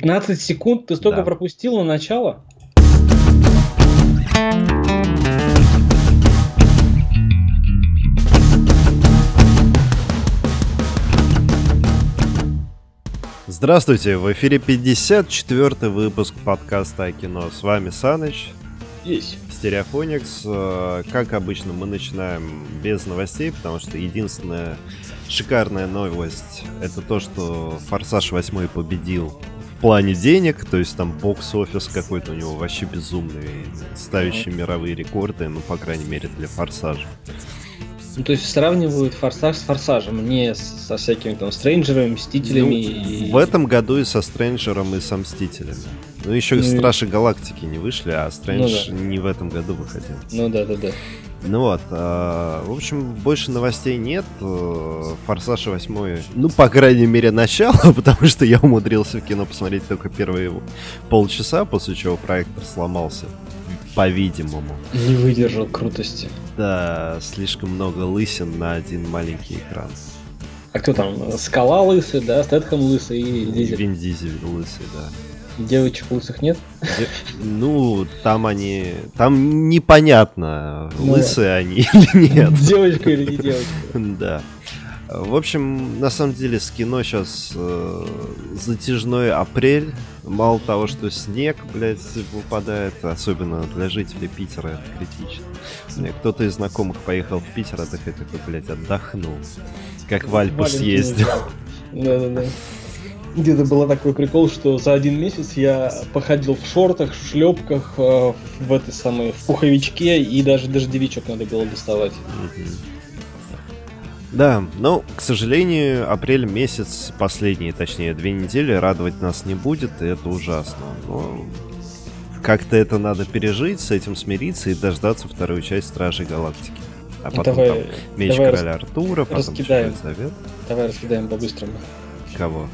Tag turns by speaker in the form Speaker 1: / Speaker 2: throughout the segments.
Speaker 1: 15 секунд? Ты столько
Speaker 2: Да.
Speaker 1: пропустил на начало?
Speaker 2: Здравствуйте, в эфире 54 выпуск подкаста о кино. С вами Саныч,
Speaker 1: Есть.
Speaker 2: Стереофоникс. Э, Как обычно, мы начинаем без новостей, потому что единственная шикарная новость это то, что Форсаж 8 победил плане денег, то есть там бокс-офис какой-то у него вообще безумный, ставящий мировые рекорды, ну, по крайней мере, для Форсажа.
Speaker 1: Ну, то есть сравнивают форсаж с форсажем, не с- со всякими там стрейнджерами, мстителями и...
Speaker 2: Ну, В этом году и со Стрэнджером, и со Мстителями. Ну, еще
Speaker 1: Ну и-
Speaker 2: Стражи Галактики не вышли, а Стрэндж
Speaker 1: Ну да.
Speaker 2: не в этом году выходил.
Speaker 1: Ну да, да, да.
Speaker 2: Ну вот, а, в общем, больше новостей нет. Э, Форсаж 8, ну, по крайней мере, начало, потому что я умудрился в кино посмотреть только первые полчаса, после чего проектор сломался, по-видимому.
Speaker 1: Не выдержал крутости.
Speaker 2: Да, слишком много лысин на один маленький экран.
Speaker 1: А кто там? Скала лысый, да, Стэтхэм лысый и Дизель.
Speaker 2: Вин Дизель лысый, да.
Speaker 1: Девочек лысых нет?
Speaker 2: Де- Ну, там они... Там непонятно,
Speaker 1: Ну,
Speaker 2: лысые они или нет.
Speaker 1: Девочка или не девочка?
Speaker 2: Да. В общем, на самом деле с кино сейчас затяжной апрель. Мало того, что снег, блядь, выпадает, особенно для жителей Питера это критично. Мне Кто-то из знакомых поехал в Питер отдыхать, такой, блядь, отдохнул. Как в
Speaker 1: Маленький
Speaker 2: съездил.
Speaker 1: Да, да, да. Где-то был такой прикол, что за один месяц я походил в шортах, в шлепках, э, в этой самой, в пуховичке, и даже дождевичок надо было доставать.
Speaker 2: Да, но, к сожалению, апрель месяц, последние, точнее, две недели радовать нас не будет, и это ужасно. Но как-то это надо пережить, с этим смириться и дождаться вторую часть Стражей Галактики. А потом
Speaker 1: давай,
Speaker 2: там Меч
Speaker 1: давай
Speaker 2: Короля Артура, потом
Speaker 1: раскидаем.
Speaker 2: Завет.
Speaker 1: давай раскидаем по-быстрому.
Speaker 2: Кого?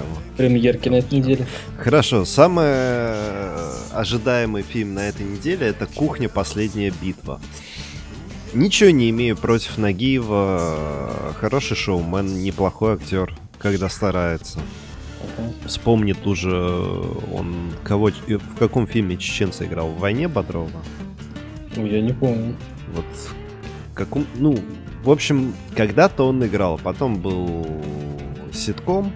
Speaker 2: Кого?
Speaker 1: Премьерки на этой неделе.
Speaker 2: Хорошо, самый э, ожидаемый фильм на этой неделе это «Кухня. Последняя битва». Ничего не имею против Нагиева. Хороший шоумен, неплохой актер, когда старается.
Speaker 1: Ага.
Speaker 2: Вспомни ту же... Он кого... В каком фильме чеченца играл? В «Войне» Бодрова?
Speaker 1: Ой, я не помню.
Speaker 2: Вот каком... Ну, в общем, когда-то он играл. Потом был ситком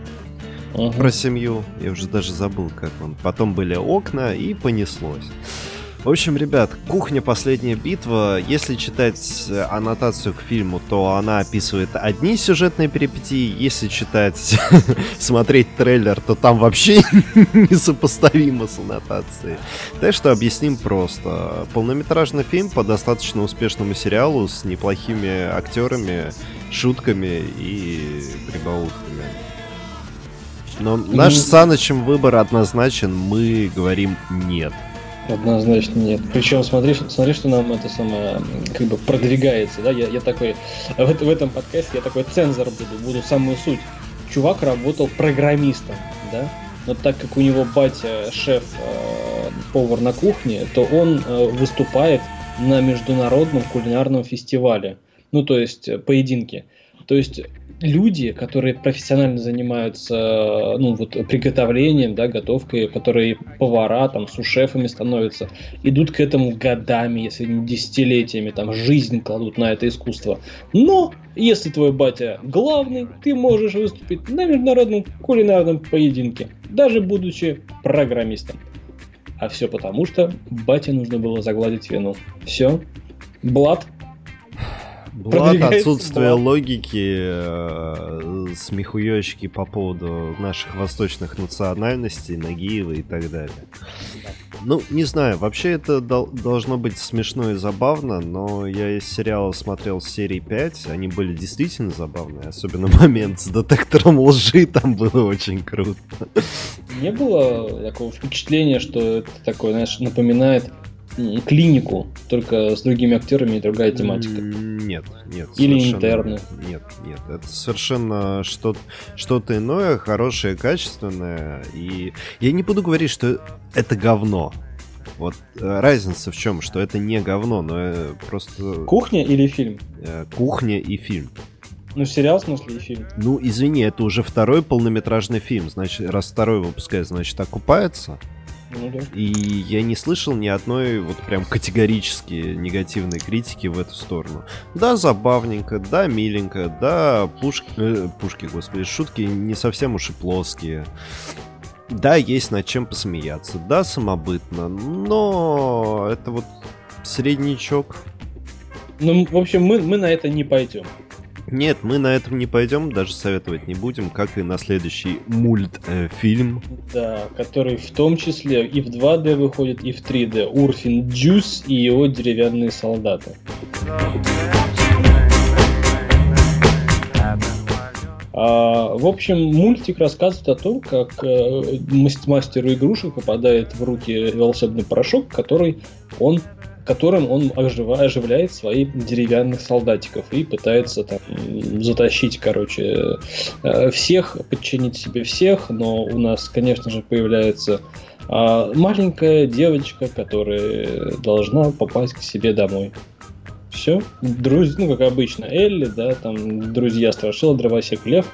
Speaker 1: Ага.
Speaker 2: про семью. Я уже даже забыл, как он. Потом были окна и понеслось. В общем, ребят, кухня последняя битва. Если читать э, аннотацию к фильму, то она описывает одни сюжетные перипетии. Если читать, смотреть трейлер, то там вообще несопоставимо с аннотацией. Так что объясним просто. Полнометражный фильм по достаточно успешному сериалу с неплохими актерами, шутками и прибаутками. Но наш с Санычем выбор однозначен, мы говорим нет.
Speaker 1: Однозначно нет. Причем смотри, смотри, что нам это самое как бы продвигается, да? Я, я такой в, в этом подкасте я такой цензор буду, буду самую суть. Чувак работал программистом, да? Но так как у него батя шеф э, повар на кухне, то он э, выступает на международном кулинарном фестивале. Ну, то есть э, поединки. То есть люди, которые профессионально занимаются ну, вот, приготовлением, да, готовкой, которые повара, там, сушефами становятся, идут к этому годами, если не десятилетиями, там, жизнь кладут на это искусство. Но, если твой батя главный, ты можешь выступить на международном кулинарном поединке, даже будучи программистом. А все потому, что бате нужно было загладить вину. Все. Блад.
Speaker 2: Блад,
Speaker 1: Продвигается
Speaker 2: отсутствие
Speaker 1: Блад.
Speaker 2: логики, э, смехуёчки по поводу наших восточных национальностей, Нагиева и так далее. Ну, не знаю, вообще это дол- должно быть смешно и забавно, но я из сериала смотрел с серии 5, они были действительно забавные, особенно момент с детектором лжи, там было очень круто.
Speaker 1: Не было такого впечатления, что это такое, знаешь, напоминает клинику, только с другими актерами и другая тематика.
Speaker 2: Нет, нет.
Speaker 1: Или интерны.
Speaker 2: Нет, нет. Это совершенно что- что-то иное, хорошее, качественное. И я не буду говорить, что это говно. Вот э, разница в чем, что это не говно, но э, просто
Speaker 1: Кухня или фильм?
Speaker 2: э, кухня и фильм.
Speaker 1: Ну, сериал, в смысле, и фильм.
Speaker 2: Ну, извини, это уже второй полнометражный фильм. Значит, раз второй выпускает, значит, окупается.
Speaker 1: Ну да.
Speaker 2: И я не слышал ни одной вот прям категорически негативной критики в эту сторону. Да, забавненько, да, миленько, да, пушки, э, пушки, господи, шутки не совсем уж и плоские. Да, есть над чем посмеяться, да, самобытно, но это вот среднячок.
Speaker 1: Ну, в общем, мы, мы на это не пойдем.
Speaker 2: Нет, мы на этом не пойдем, даже советовать не будем, как и на следующий мультфильм.
Speaker 1: Да, который в том числе и в 2D выходит, и в 3D. Урфин Джус и его деревянные солдаты. А, в общем, мультик рассказывает о том, как э, мастеру игрушек попадает в руки волшебный порошок, который он которым он оживляет своих деревянных солдатиков и пытается там затащить, короче, э, всех, подчинить себе всех, но у нас, конечно же, появляется а, маленькая девочка, которая должна попасть к себе домой. Все. Друз... Ну, как обычно, Элли, да, там друзья Страшила, Дровосек Лев,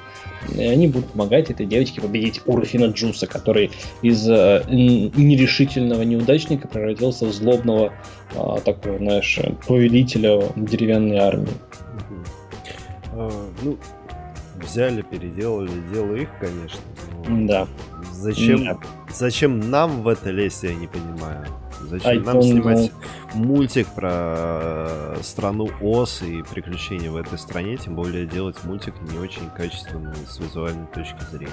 Speaker 1: и они будут помогать этой девочке победить Урфина Джуса, который из э, нерешительного неудачника превратился в злобного э, такого, знаешь, повелителя деревянной армии.
Speaker 2: А, ну, взяли, переделали, дело их, конечно.
Speaker 1: Да.
Speaker 2: Зачем, да. зачем нам в это лезть, я не понимаю. Зачем нам снимать мультик про страну Ос и приключения в этой стране, тем более делать мультик не очень качественный с визуальной точки зрения.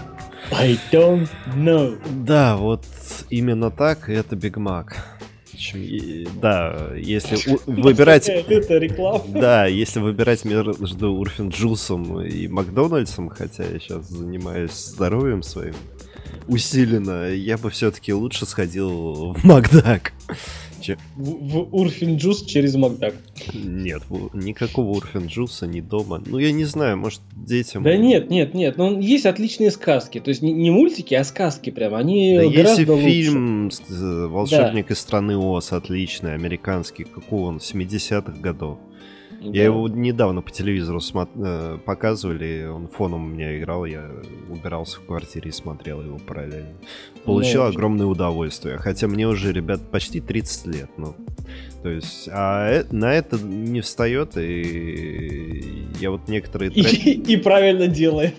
Speaker 1: I don't know.
Speaker 2: Да, вот именно так, и это Биг Мак. Да, если выбирать...
Speaker 1: Это реклама.
Speaker 2: Да, если выбирать между Урфин Джусом и Макдональдсом, хотя я сейчас занимаюсь здоровьем своим, усиленно, я бы все-таки лучше сходил в Макдак.
Speaker 1: В, в Урфин Джус через Макдак.
Speaker 2: Нет, никакого Урфин Джуса не дома. Ну, я не знаю, может, детям...
Speaker 1: Да нет, нет, нет, но есть отличные сказки. То есть не, не мультики, а сказки прям. Они да
Speaker 2: гораздо есть лучше. фильм э, «Волшебник да. из страны Оз» отличный, американский. Какого он? 70-х годов. Да. Я его недавно по телевизору смо- э, показывали, он фоном у меня играл, я убирался в квартире и смотрел его параллельно. Получил ну, огромное удовольствие, хотя мне уже, ребят, почти 30 лет, ну. То есть, а э- на это не встает, и я вот некоторые...
Speaker 1: И, и правильно делает.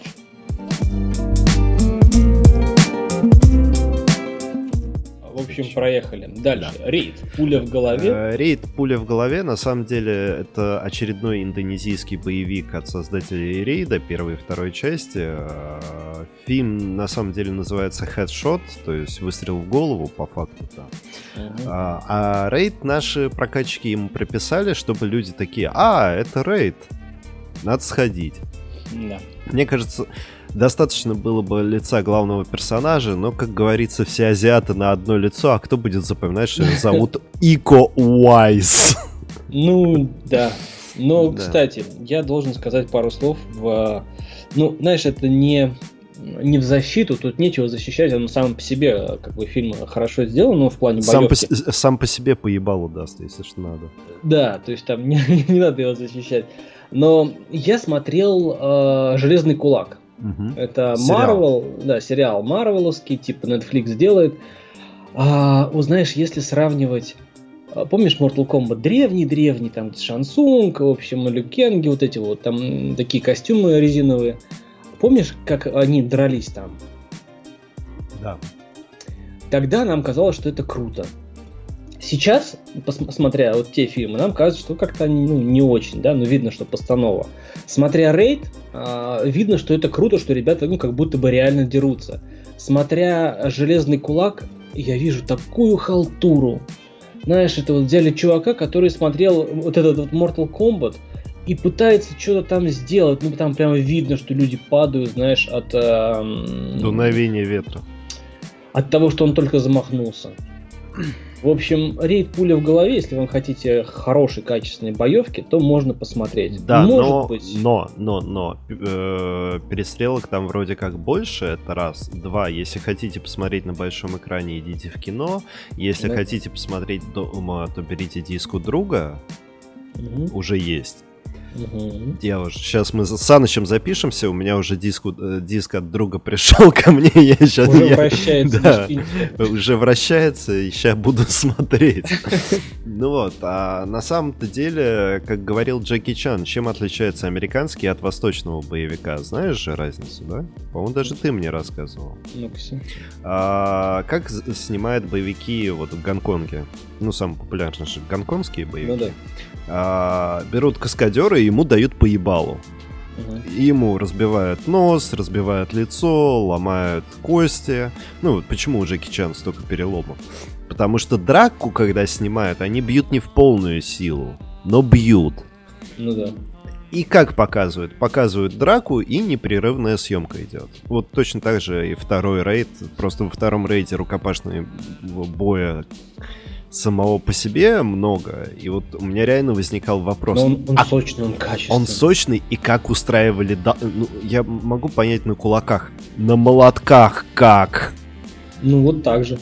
Speaker 1: Общем, проехали. Дальше. Да. Рейд. Пуля в голове.
Speaker 2: Э, рейд. Пуля в голове. На самом деле, это очередной индонезийский боевик от создателей Рейда, первой и второй части. Э, фильм, на самом деле, называется Headshot, то есть выстрел в голову, по факту, да. Uh-huh. А, а Рейд наши прокатчики ему прописали, чтобы люди такие, а, это Рейд, надо сходить.
Speaker 1: Да.
Speaker 2: Мне кажется, достаточно было бы лица главного персонажа, но, как говорится, все азиаты на одно лицо, а кто будет запоминать, что его зовут Ико Уайс?
Speaker 1: Ну, да. Но, да. кстати, я должен сказать пару слов в... Ну, знаешь, это не не в защиту, тут нечего защищать, он сам по себе, как бы, фильм хорошо сделан, но в плане
Speaker 2: сам по, сам по себе поебалу даст, если что надо.
Speaker 1: Да, то есть там не, не надо его защищать. Но я смотрел э, «Железный кулак».
Speaker 2: Угу.
Speaker 1: Это Марвел, да, сериал Марвеловский, типа Netflix делает. А, узнаешь, если сравнивать а, Помнишь Mortal Kombat древний-древний, там Шансунг, в общем, Люкенги, вот эти вот, там такие костюмы резиновые. Помнишь, как они дрались там?
Speaker 2: Да.
Speaker 1: Тогда нам казалось, что это круто. Сейчас, посмотря вот те фильмы, нам кажется, что как-то они ну, не очень, да, но видно, что постанова. Смотря рейд, э, видно, что это круто, что ребята ну как будто бы реально дерутся. Смотря железный кулак, я вижу такую халтуру. Знаешь, это вот взяли чувака, который смотрел вот этот вот Mortal Kombat и пытается что-то там сделать. Ну, там прямо видно, что люди падают, знаешь, от... Э,
Speaker 2: Дуновения ветра.
Speaker 1: От того, что он только замахнулся. В общем, рейд пуля в голове, если вы хотите хорошей, качественной боевки, то можно посмотреть.
Speaker 2: Да, Может но, быть... но, но, но, э, перестрелок там вроде как больше, это раз. Два, если хотите посмотреть на большом экране, идите в кино. Если да. хотите посмотреть дома, то берите диску друга, угу. уже есть. Угу. Я уже сейчас мы с Санычем запишемся, у меня уже диск, э, диск от друга пришел ко мне, я сейчас
Speaker 1: уже
Speaker 2: я,
Speaker 1: вращается,
Speaker 2: да, уже вращается, и сейчас буду смотреть. Ну вот, а на самом-то деле, как говорил Джеки Чан, чем отличается американский от восточного боевика? Знаешь же разницу, да? По-моему, даже ты мне рассказывал.
Speaker 1: ну
Speaker 2: а, как снимают боевики вот в Гонконге? Ну, самый популярный же гонконгские боевики. Ну да. А, берут каскадера и ему дают поебалу. Угу. Ему разбивают нос, разбивают лицо, ломают кости. Ну, почему у Джеки Чан столько переломов? Потому что драку, когда снимают, они бьют не в полную силу, но бьют.
Speaker 1: Ну да.
Speaker 2: И как показывают? Показывают драку, и непрерывная съемка идет. Вот точно так же и второй рейд. Просто во втором рейде рукопашного боя самого по себе много, и вот у меня реально возникал вопрос. Но
Speaker 1: он, он а сочный, он качественный.
Speaker 2: Он сочный, и как устраивали... Да... Ну, я могу понять на кулаках. На молотках как?
Speaker 1: Ну, вот так же.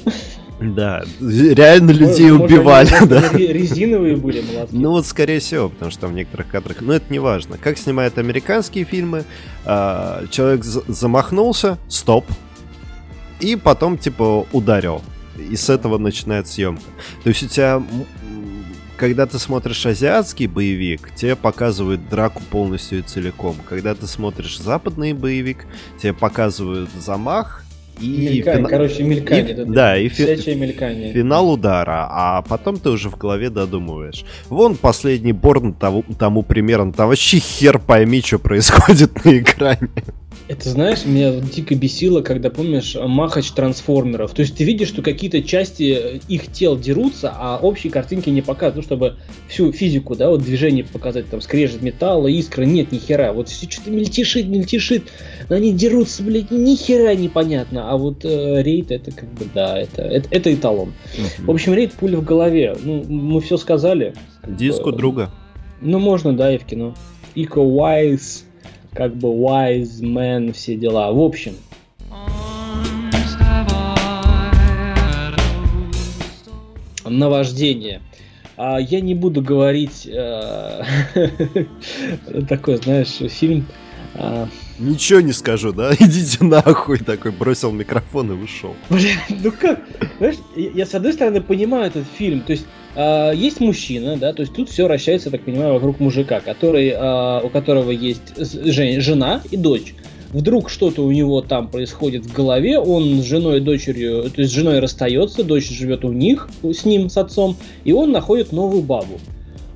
Speaker 2: Да, реально людей Может, убивали,
Speaker 1: может,
Speaker 2: да.
Speaker 1: Резиновые были молотки.
Speaker 2: Ну вот, скорее всего, потому что в некоторых кадрах... Но это не важно. Как снимают американские фильмы, а, человек замахнулся, стоп, и потом, типа, ударил и с этого начинает съемка. То есть у тебя, когда ты смотришь азиатский боевик, тебе показывают драку полностью и целиком. Когда ты смотришь западный боевик, тебе показывают замах, и
Speaker 1: мелькание, фина... короче, мелькание. И,
Speaker 2: да, да, и фи... мелькание. финал удара, а потом ты уже в голове додумываешь. Вон последний Борн тому, тому примерно, там вообще хер пойми, что происходит на экране.
Speaker 1: Это, знаешь, меня дико бесило, когда, помнишь, махач трансформеров. То есть ты видишь, что какие-то части их тел дерутся, а общей картинки не показывают, ну, чтобы всю физику, да, вот движение показать, там, скрежет металла, искра, нет, ни хера. Вот все что-то мельтешит, мельтешит, но они дерутся, блядь, ни хера непонятно. А вот э, рейд, это как бы, да, это, это, это эталон. В общем, рейд пуля в голове. Ну, мы все сказали.
Speaker 2: Диску друга.
Speaker 1: Ну, можно, да, и в кино. Eco Wise как бы wise man, все дела. В общем, наваждение. А я не буду говорить э, такой, знаешь, фильм
Speaker 2: а... Ничего не скажу, да? Идите нахуй, такой бросил микрофон и ушел.
Speaker 1: Бля, ну как? Знаешь, я, я с одной стороны понимаю этот фильм, то есть э, есть мужчина, да, то есть тут все вращается, так понимаю, вокруг мужика, который, э, у которого есть жена и дочь. Вдруг что-то у него там происходит в голове, он с женой и дочерью, то есть с женой расстается, дочь живет у них, с ним, с отцом, и он находит новую бабу.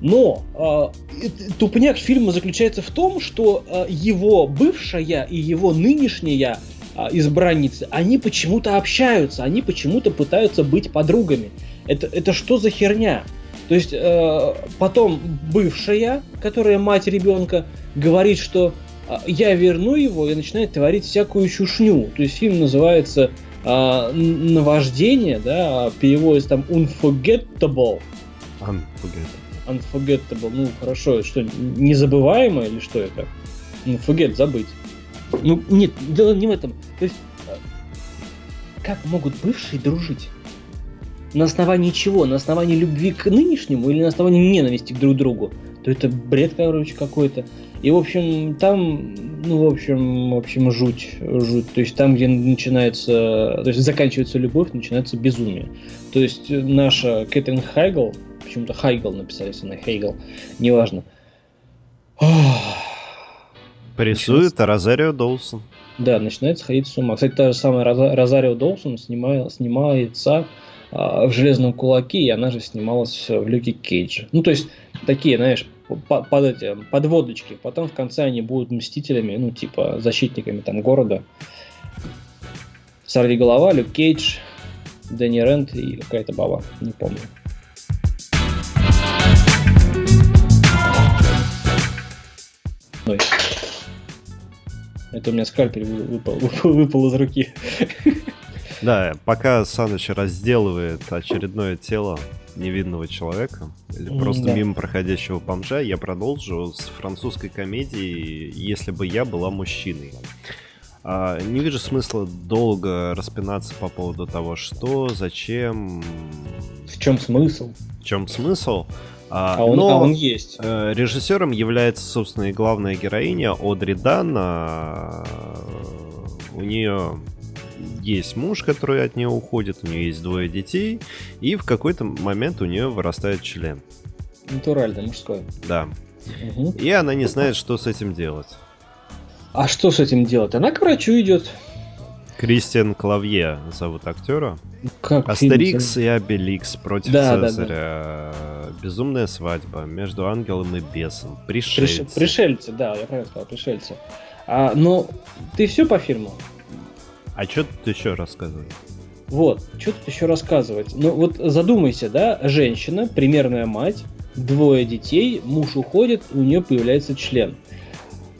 Speaker 1: Но э, тупняк фильма заключается в том, что э, его бывшая и его нынешняя э, избранницы, они почему-то общаются, они почему-то пытаются быть подругами. Это, это что за херня? То есть э, потом бывшая, которая мать ребенка, говорит, что э, я верну его и начинает творить всякую чушню. То есть фильм называется э, «Наваждение», да, а переводится там «Unforgettable».
Speaker 2: Unforgettable.
Speaker 1: Unforgettable. Ну, хорошо, что, незабываемое или что это? Ну, forget, забыть. Ну, нет, дело не в этом. То есть, как могут бывшие дружить? На основании чего? На основании любви к нынешнему или на основании ненависти к друг другу? То это бред, короче, какой-то. И, в общем, там, ну, в общем, в общем, жуть, жуть. То есть там, где начинается, то есть заканчивается любовь, начинается безумие. То есть наша Кэтрин Хайгл, почему-то Хайгл написали, если на Хейгл, неважно.
Speaker 2: Порисует Розарио Доусон.
Speaker 1: Да, начинает сходить с ума. Кстати, та же самая Розарио Доусон снимает, снимается в «Железном кулаке», и она же снималась в «Люке Кейдже». Ну, то есть, такие, знаешь, под, под эти, подводочки. Потом в конце они будут мстителями, ну, типа, защитниками там города. Сорви голова, Люк Кейдж, Дэнни Рент и какая-то баба, не помню. Ой. Это у меня скальпель выпал, выпал, выпал из руки.
Speaker 2: Да, пока Саныч разделывает очередное тело невинного человека или просто да. мимо проходящего бомжа, я продолжу с французской комедией «Если бы я была мужчиной». А, не вижу смысла долго распинаться по поводу того, что, зачем...
Speaker 1: В чем смысл?
Speaker 2: В чем смысл?
Speaker 1: А, а, он, но, а он есть.
Speaker 2: Э, режиссером является, собственно, и главная героиня Одри Дан. У нее есть муж, который от нее уходит, у нее есть двое детей, и в какой-то момент у нее вырастает член.
Speaker 1: Натуральный, мужской.
Speaker 2: Да. Угу. И она не знает, что с этим делать.
Speaker 1: А что с этим делать? Она к врачу идет.
Speaker 2: Кристиан Клавье зовут актера. Как Астерикс фильм? и Обеликс против да, Цезаря. Да, да. Безумная свадьба между ангелом и бесом. Пришельцы.
Speaker 1: Приш... Пришельцы, да, я правильно сказал, пришельцы. А, но ты все по фильму?
Speaker 2: А что тут еще рассказывать?
Speaker 1: Вот, что тут еще рассказывать? Ну вот задумайся, да, женщина, примерная мать, двое детей, муж уходит, у нее появляется член.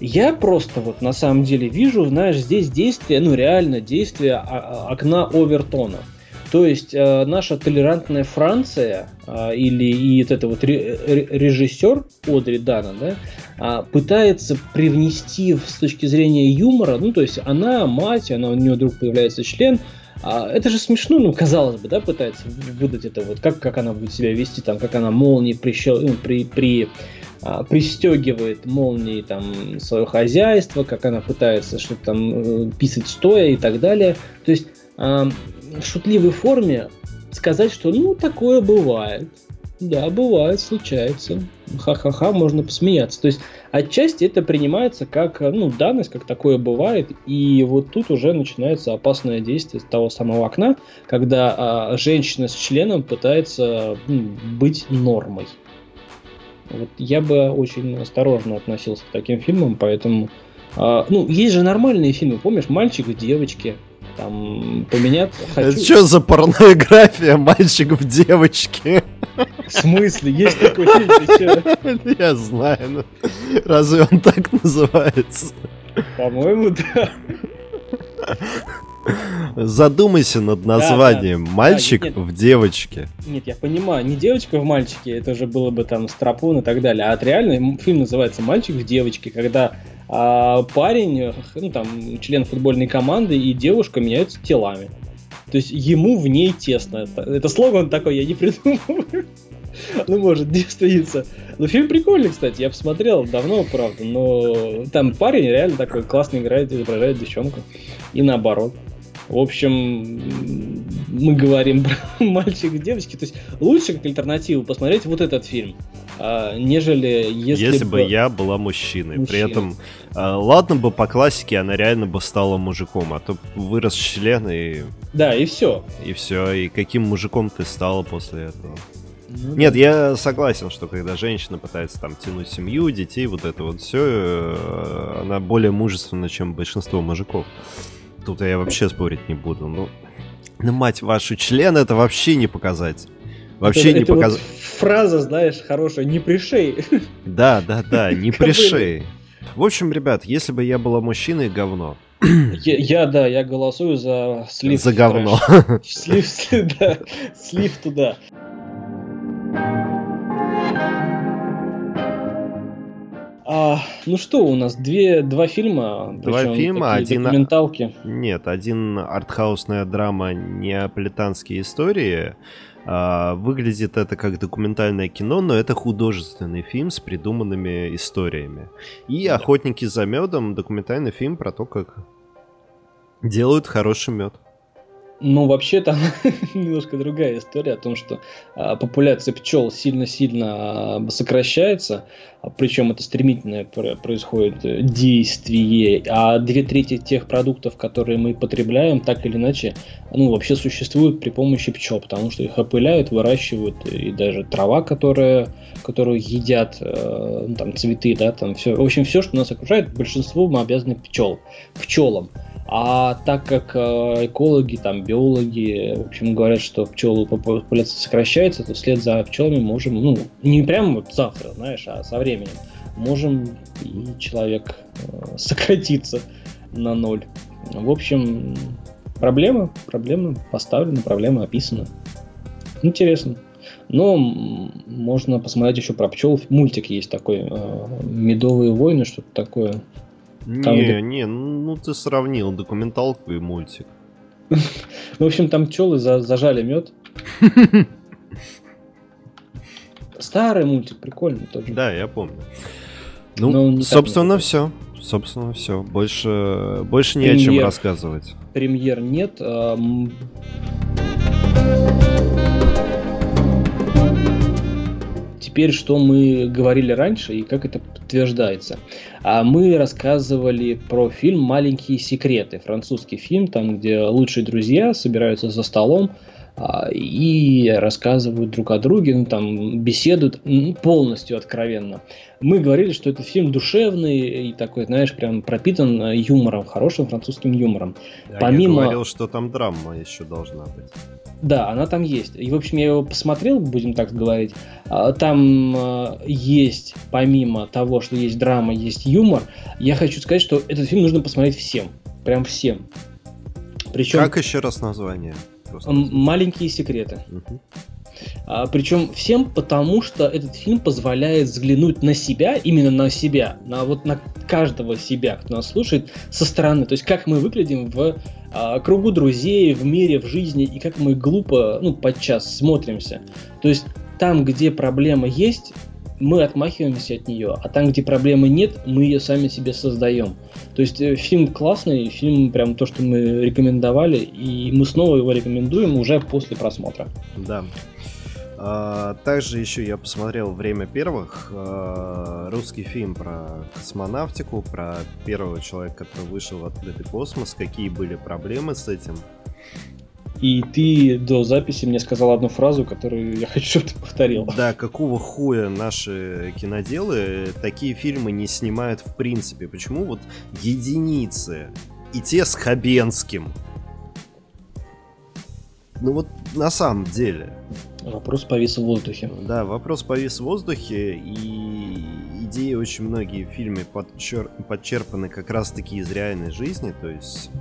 Speaker 1: Я просто вот на самом деле вижу, знаешь, здесь действие, ну реально действие окна Овертона. То есть э, наша толерантная Франция э, или и вот это вот режиссер Одри Дана, да, э, пытается привнести с точки зрения юмора, ну то есть она мать, она у нее вдруг появляется член, а это же смешно, ну, казалось бы, да, пытается выдать это вот, как, как она будет себя вести, там, как она молнии прищел, ну, при, при, а, пристегивает молнии там свое хозяйство, как она пытается что-то там э, писать стоя и так далее. То есть а, в шутливой форме сказать, что ну такое бывает. Да, бывает, случается. Ха-ха-ха, можно посмеяться. То есть отчасти это принимается как ну, данность, как такое бывает. И вот тут уже начинается опасное действие того самого окна, когда а, женщина с членом пытается ну, быть нормой. Вот я бы очень осторожно относился к таким фильмам, поэтому... А, ну, есть же нормальные фильмы, помнишь, «Мальчик и девочки», там поменять
Speaker 2: хочу. Это что за порнография мальчик в девочке?
Speaker 1: В смысле? Есть такой фильм,
Speaker 2: Я знаю, но разве он так называется?
Speaker 1: По-моему, да.
Speaker 2: Задумайся над названием. Да, да. Мальчик да, нет, в девочке.
Speaker 1: Нет, я понимаю, не девочка в мальчике, это уже было бы там страпун и так далее. А реально фильм называется Мальчик в девочке, когда а, парень, ну там, член футбольной команды и девушка меняются телами. То есть ему в ней тесно. Это, слоган такой, я не придумываю. Ну, может, действуется. Но фильм прикольный, кстати, я посмотрел давно, правда, но там парень реально такой классно играет, изображает девчонку. И наоборот. В общем, мы говорим про мальчик и девочки. То есть лучше как альтернативу посмотреть вот этот фильм, а, нежели если,
Speaker 2: если бы... я была мужчиной. Мужчина. При этом, ладно бы по классике она реально бы стала мужиком, а то вырос член и...
Speaker 1: Да, и все.
Speaker 2: И все. И каким мужиком ты стала после этого? Ну, Нет, да. я согласен, что когда женщина пытается там тянуть семью, детей, вот это вот все, э, она более мужественна, чем большинство мужиков. Тут я вообще спорить не буду. Ну, ну мать вашу, член это вообще не показать. Вообще это, не показать. Вот
Speaker 1: фраза, знаешь, хорошая, не пришей.
Speaker 2: Да, да, да, не пришей. В общем, ребят, если бы я была мужчиной, говно.
Speaker 1: Я, я да, я голосую за слив.
Speaker 2: За говно.
Speaker 1: Слив, да, слив туда. А, ну что, у нас две, два фильма.
Speaker 2: Два фильма, один...
Speaker 1: Документалки.
Speaker 2: Нет, один артхаусная драма «Неаполитанские истории». А, выглядит это как документальное кино, но это художественный фильм с придуманными историями. И. «Охотники за медом» — документальный фильм про то, как делают хороший мед.
Speaker 1: Ну, вообще там немножко другая история о том, что а, популяция пчел сильно-сильно а, сокращается, а, причем это стремительное происходит э, действие, а две трети тех продуктов, которые мы потребляем, так или иначе, ну, вообще существуют при помощи пчел, потому что их опыляют, выращивают, и даже трава, которая, которую едят, э, ну, там, цветы, да, там все, в общем, все, что нас окружает, большинству мы обязаны пчел, пчелам. А так как э, экологи, там, биологи, в общем, говорят, что пчелы популяция сокращается, то вслед за пчелами можем, ну, не прямо вот завтра, знаешь, а со временем, можем и человек э, сократиться на ноль. В общем, проблема, проблема поставлена, проблема описана. Интересно. Но можно посмотреть еще про пчел. Мультик есть такой, э, Медовые войны, что-то такое.
Speaker 2: Не, там, где... не, ну ты сравнил документалку и мультик.
Speaker 1: В общем, там пчелы зажали мед. старый мультик, прикольный тоже.
Speaker 2: Да, я помню. Ну, собственно, все. Собственно, все. Больше, больше не о чем рассказывать.
Speaker 1: Премьер нет. Теперь, что мы говорили раньше и как это подтверждается. А мы рассказывали про фильм «Маленькие секреты». Французский фильм, там, где лучшие друзья собираются за столом, и рассказывают друг о друге, ну, там, беседуют полностью откровенно. Мы говорили, что это фильм душевный и такой, знаешь, прям пропитан юмором, хорошим французским юмором.
Speaker 2: А Помимо... Я говорил, что там драма еще должна быть.
Speaker 1: Да, она там есть. И, в общем, я его посмотрел, будем так говорить. А, там а, есть, помимо того, что есть драма, есть юмор. Я хочу сказать, что этот фильм нужно посмотреть всем. Прям всем.
Speaker 2: Причем... Как еще раз название?
Speaker 1: Маленькие секреты. Угу. А, причем всем потому, что этот фильм позволяет взглянуть на себя, именно на себя, на вот на каждого себя, кто нас слушает, со стороны. То есть как мы выглядим в а, кругу друзей, в мире, в жизни, и как мы глупо, ну, подчас смотримся. То есть там, где проблема есть, мы отмахиваемся от нее, а там, где проблемы нет, мы ее сами себе создаем. То есть э, фильм классный, фильм прям то, что мы рекомендовали, и мы снова его рекомендуем уже после просмотра.
Speaker 2: Да. А, также еще я посмотрел «Время первых», а, русский фильм про космонавтику, про первого человека, который вышел в открытый космос, какие были проблемы с этим.
Speaker 1: И ты до записи мне сказал одну фразу, которую я хочу, чтобы ты повторил.
Speaker 2: Да, какого хуя наши киноделы такие фильмы не снимают в принципе? Почему вот единицы и те с Хабенским? Ну вот на самом деле.
Speaker 1: Вопрос повис в воздухе.
Speaker 2: Да, вопрос повис в воздухе, и идеи очень многие в фильме подчер... подчерпаны как раз-таки из реальной жизни, то есть...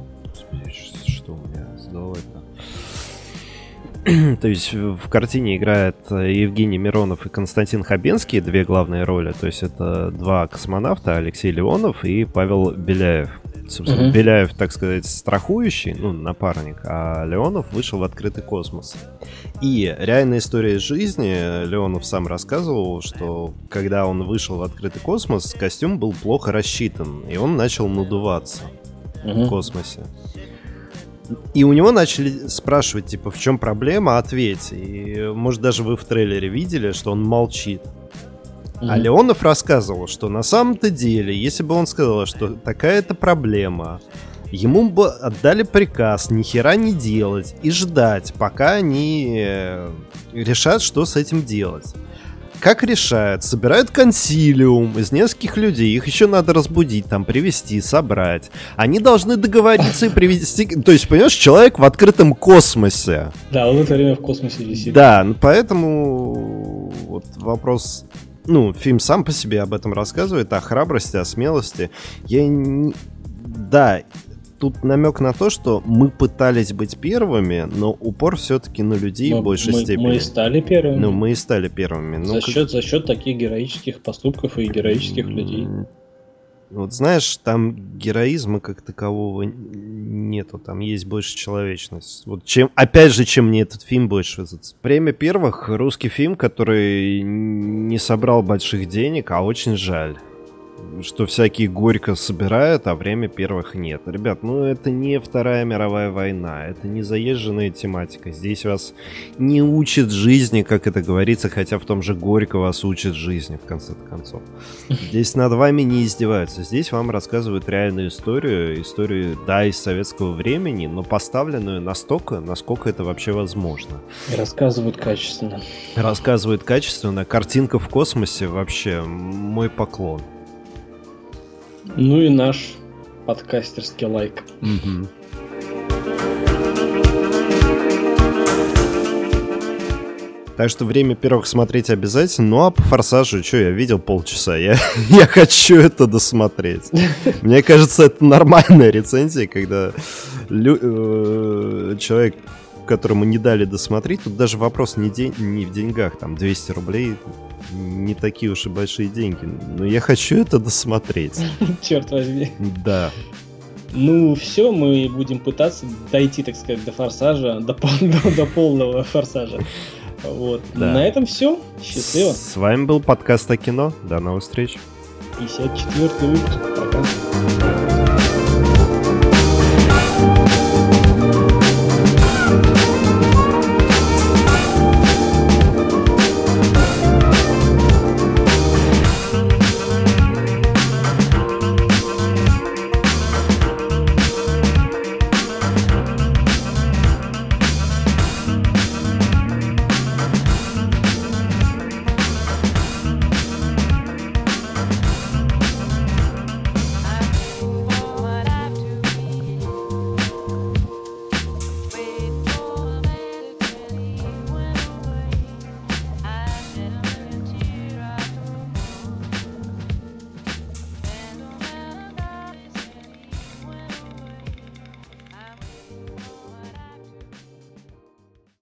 Speaker 2: То есть в картине играют э, Евгений Миронов и Константин Хабенский, две главные роли. То есть это два космонавта, Алексей Леонов и Павел Беляев. Собственно, угу. Беляев, так сказать, страхующий, ну, напарник, а Леонов вышел в открытый космос. И реальная история жизни, Леонов сам рассказывал, что когда он вышел в открытый космос, костюм был плохо рассчитан, и он начал надуваться угу. в космосе. И у него начали спрашивать, типа, в чем проблема, ответь. И, может, даже вы в трейлере видели, что он молчит. Mm-hmm. А Леонов рассказывал, что на самом-то деле, если бы он сказал, что такая-то проблема, ему бы отдали приказ ни хера не делать и ждать, пока они э, решат, что с этим делать. Как решают? Собирают консилиум из нескольких людей. Их еще надо разбудить, там, привести, собрать. Они должны договориться и привести... То есть, понимаешь, человек в открытом космосе.
Speaker 1: Да, он это время в космосе висит.
Speaker 2: Да, ну, поэтому вот вопрос ну, фильм сам по себе об этом рассказывает, о храбрости, о смелости. Я не... Да, тут намек на то, что мы пытались быть первыми, но упор все-таки на людей мы, в большей
Speaker 1: мы,
Speaker 2: степени.
Speaker 1: Мы и стали первыми.
Speaker 2: Ну, мы и стали первыми. Ну,
Speaker 1: за, как... счет, за счет таких героических поступков и героических людей.
Speaker 2: Вот знаешь, там героизма как такового нету, там есть больше человечность. Вот чем, опять же, чем мне этот фильм больше Премия первых русский фильм, который не собрал больших денег, а очень жаль что всякие горько собирают, а время первых нет. Ребят, ну это не Вторая мировая война, это не заезженная тематика. Здесь вас не учат жизни, как это говорится, хотя в том же Горько вас учат жизни, в конце концов. Здесь над вами не издеваются. Здесь вам рассказывают реальную историю, историю, да, из советского времени, но поставленную настолько, насколько это вообще возможно.
Speaker 1: И рассказывают качественно.
Speaker 2: Рассказывают качественно. Картинка в космосе вообще мой поклон.
Speaker 1: Ну и наш подкастерский лайк. Угу.
Speaker 2: Так что время первых смотреть обязательно. Ну а по форсажу, что я видел полчаса, я, я хочу это досмотреть. Мне кажется, это нормальная рецензия, когда лю- э- человек, которому не дали досмотреть, тут даже вопрос не, день, не в деньгах, там 200 рублей не такие уж и большие деньги. Но я хочу это досмотреть.
Speaker 1: Черт возьми.
Speaker 2: Да.
Speaker 1: Ну, все, мы будем пытаться дойти, так сказать, до форсажа, до, до, до полного форсажа. Вот. Да. На этом все. Счастливо.
Speaker 2: С вами был подкаст о кино. До новых встреч.
Speaker 1: 54 выпуск. Пока.